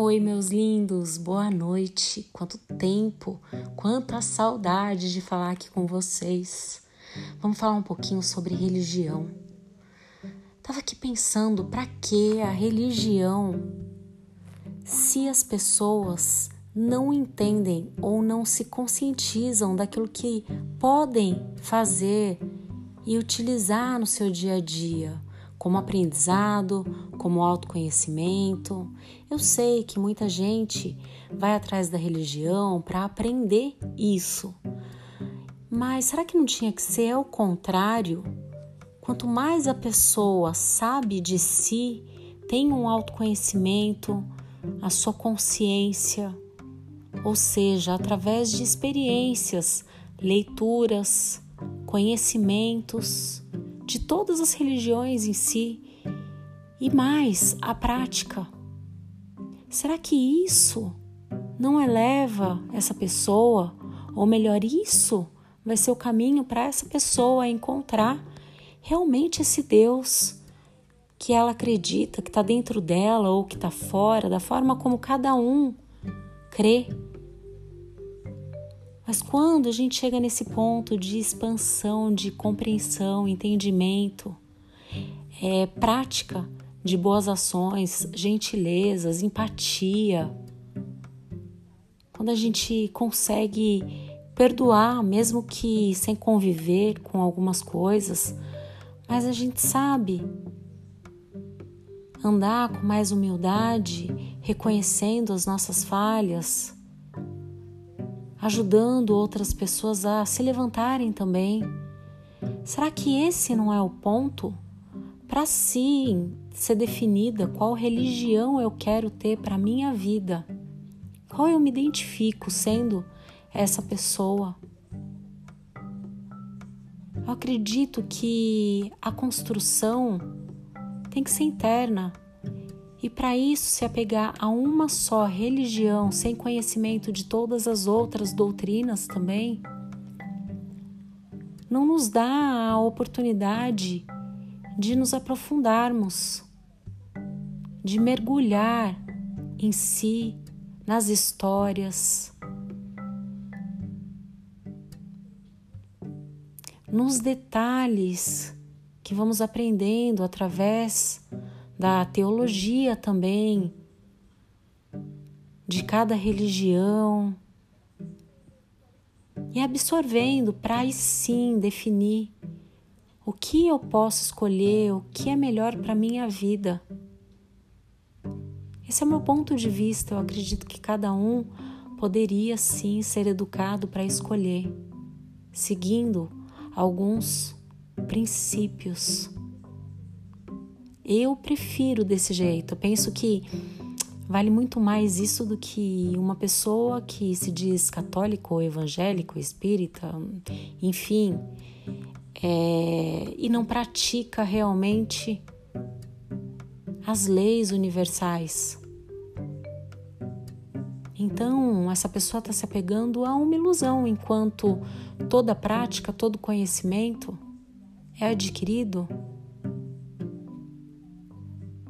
Oi, meus lindos, boa noite. Quanto tempo, quanta saudade de falar aqui com vocês. Vamos falar um pouquinho sobre religião. Tava aqui pensando, para que a religião se as pessoas não entendem ou não se conscientizam daquilo que podem fazer e utilizar no seu dia a dia? Como aprendizado, como autoconhecimento. Eu sei que muita gente vai atrás da religião para aprender isso. Mas será que não tinha que ser ao contrário? Quanto mais a pessoa sabe de si, tem um autoconhecimento, a sua consciência, ou seja, através de experiências, leituras, conhecimentos, de todas as religiões em si e mais a prática. Será que isso não eleva essa pessoa, ou melhor, isso vai ser o caminho para essa pessoa encontrar realmente esse Deus que ela acredita, que está dentro dela ou que está fora, da forma como cada um crê? Mas quando a gente chega nesse ponto de expansão, de compreensão, entendimento, é, prática de boas ações, gentilezas, empatia, quando a gente consegue perdoar, mesmo que sem conviver com algumas coisas, mas a gente sabe andar com mais humildade, reconhecendo as nossas falhas ajudando outras pessoas a se levantarem também. Será que esse não é o ponto? Para sim ser definida qual religião eu quero ter para minha vida, qual eu me identifico sendo essa pessoa. Eu acredito que a construção tem que ser interna e para isso, se apegar a uma só religião, sem conhecimento de todas as outras doutrinas também, não nos dá a oportunidade de nos aprofundarmos, de mergulhar em si, nas histórias, nos detalhes que vamos aprendendo através da teologia também, de cada religião, e absorvendo para aí sim definir o que eu posso escolher, o que é melhor para minha vida. Esse é o meu ponto de vista. Eu acredito que cada um poderia sim ser educado para escolher, seguindo alguns princípios eu prefiro desse jeito. Eu penso que vale muito mais isso do que uma pessoa que se diz católico evangélico, espírita, enfim, é, e não pratica realmente as leis universais. Então, essa pessoa está se apegando a uma ilusão, enquanto toda prática, todo conhecimento é adquirido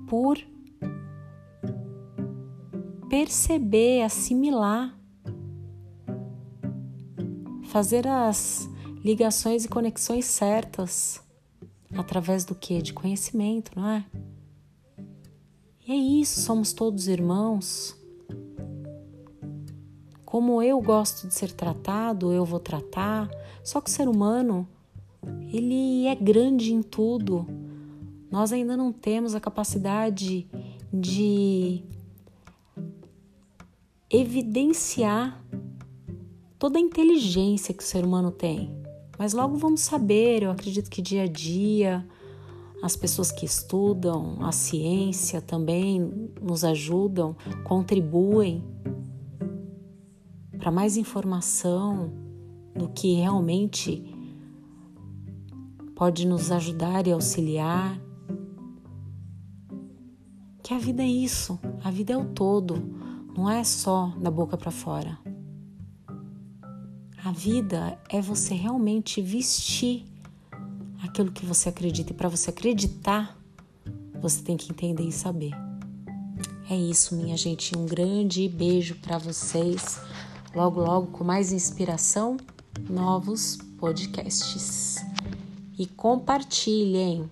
por perceber, assimilar, fazer as ligações e conexões certas através do que? De conhecimento, não é? E é isso, somos todos irmãos. Como eu gosto de ser tratado, eu vou tratar. Só que o ser humano, ele é grande em tudo nós ainda não temos a capacidade de evidenciar toda a inteligência que o ser humano tem. Mas logo vamos saber, eu acredito que dia a dia as pessoas que estudam a ciência também nos ajudam, contribuem para mais informação do que realmente pode nos ajudar e auxiliar que a vida é isso, a vida é o todo, não é só da boca para fora. A vida é você realmente vestir aquilo que você acredita e para você acreditar, você tem que entender e saber. É isso, minha gente. Um grande beijo para vocês. Logo, logo, com mais inspiração, novos podcasts. E compartilhem.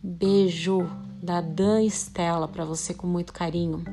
Beijo da Dan Estela para você com muito carinho.